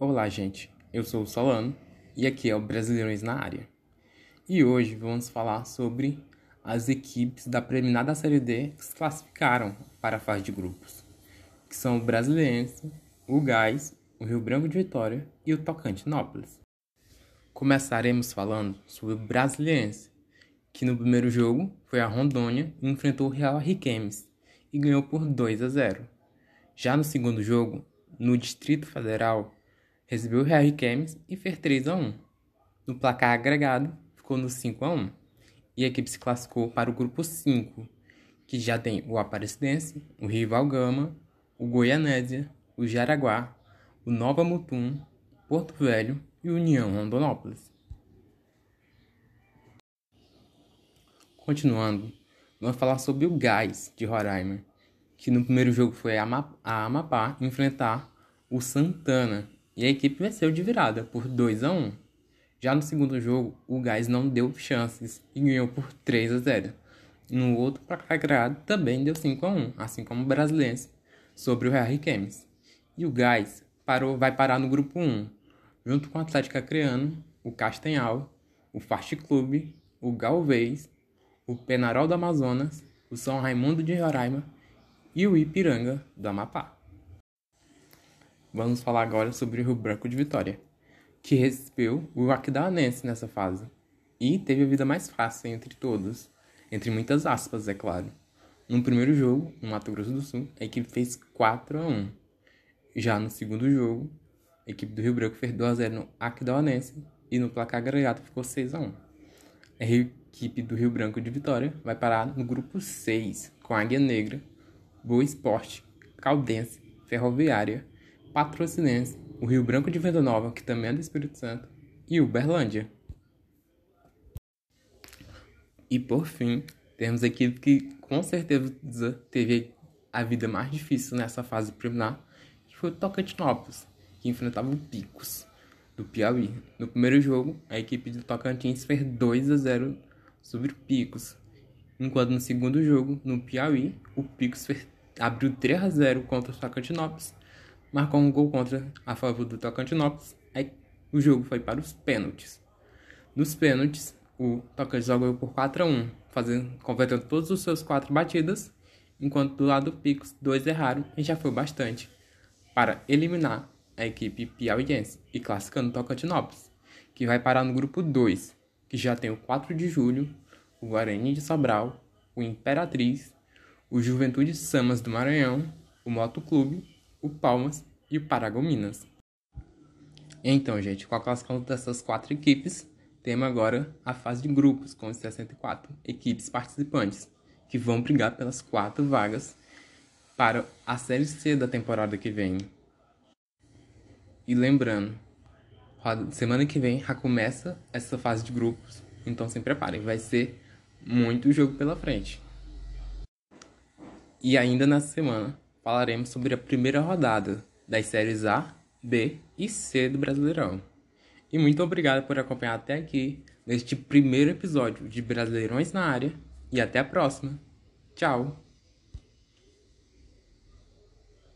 Olá, gente. Eu sou o Solano e aqui é o Brasileirões na Área. E hoje vamos falar sobre as equipes da preliminada Série D que se classificaram para a fase de grupos, que são o Brasiliense, o Gás, o Rio Branco de Vitória e o Tocantinópolis. Começaremos falando sobre o Brasiliense, que no primeiro jogo foi a Rondônia e enfrentou o Real Riquemes e ganhou por 2 a 0. Já no segundo jogo, no Distrito Federal, recebeu o Real Riquemes e fez 3 a 1. No placar agregado, ficou no 5 a 1. E a equipe se classificou para o grupo 5, que já tem o Aparecidense, o Rival Gama, o Goianésia, o Jaraguá, o Nova Mutum, Porto Velho e União Rondonópolis. Continuando, vamos falar sobre o Gás de Roraima, que no primeiro jogo foi a Amapá enfrentar o Santana e a equipe venceu de virada por 2 a 1. Já no segundo jogo, o Gás não deu chances e ganhou por 3 a 0. No outro placar agregado também deu 5 a 1, assim como o Brasiliense sobre o Real Riquemes. E o Gás parou, vai parar no grupo 1, junto com o Atlético Acreano, o Castanhal, o Fast Clube, o Galvez, o Penarol do Amazonas, o São Raimundo de Roraima e o Ipiranga do Amapá. Vamos falar agora sobre o Rio Branco de Vitória, que recebeu o Aquidauanense nessa fase e teve a vida mais fácil entre todos, entre muitas aspas, é claro. No primeiro jogo, no Mato Grosso do Sul, a equipe fez 4 a 1. Já no segundo jogo, a equipe do Rio Branco fez 2 a 0 no Aquidauanense e no placar agregado ficou 6 a 1. A equipe do Rio Branco de Vitória vai parar no grupo 6 com Águia Negra, Boa Esporte, Caldense, Ferroviária, Patrocinense, o Rio Branco de Venda Nova, que também é do Espírito Santo, e Uberlândia. E por fim, temos a equipe que com certeza teve a vida mais difícil nessa fase preliminar, que foi o Tocantinópolis, que enfrentava o Picos, do Piauí. No primeiro jogo, a equipe do Tocantins fez 2 a 0 sobre o Picos, enquanto no segundo jogo, no Piauí, o Picos fez, abriu 3 a 0 contra o Tocantinópolis marcou um gol contra a favor do Tocantinópolis. Aí o jogo foi para os pênaltis. Nos pênaltis, o Tocantinópolis jogou por 4 a 1, fazendo, convertendo todos os seus quatro batidas, enquanto do lado do Picos, dois erraram e já foi bastante para eliminar a equipe piauiense e classificando o Tocantinópolis, que vai parar no grupo 2, que já tem o 4 de julho, o Guarani de Sobral, o Imperatriz, o Juventude Samas do Maranhão, o Moto Clube o Palmas e o Paragominas. Então, gente, com a classificação dessas quatro equipes, temos agora a fase de grupos, com 64 equipes participantes, que vão brigar pelas quatro vagas para a Série C da temporada que vem. E lembrando, semana que vem já começa essa fase de grupos, então se preparem, vai ser muito jogo pela frente. E ainda nessa semana, falaremos sobre a primeira rodada das séries A, B e C do Brasileirão. E muito obrigado por acompanhar até aqui neste primeiro episódio de Brasileirões na área e até a próxima. Tchau!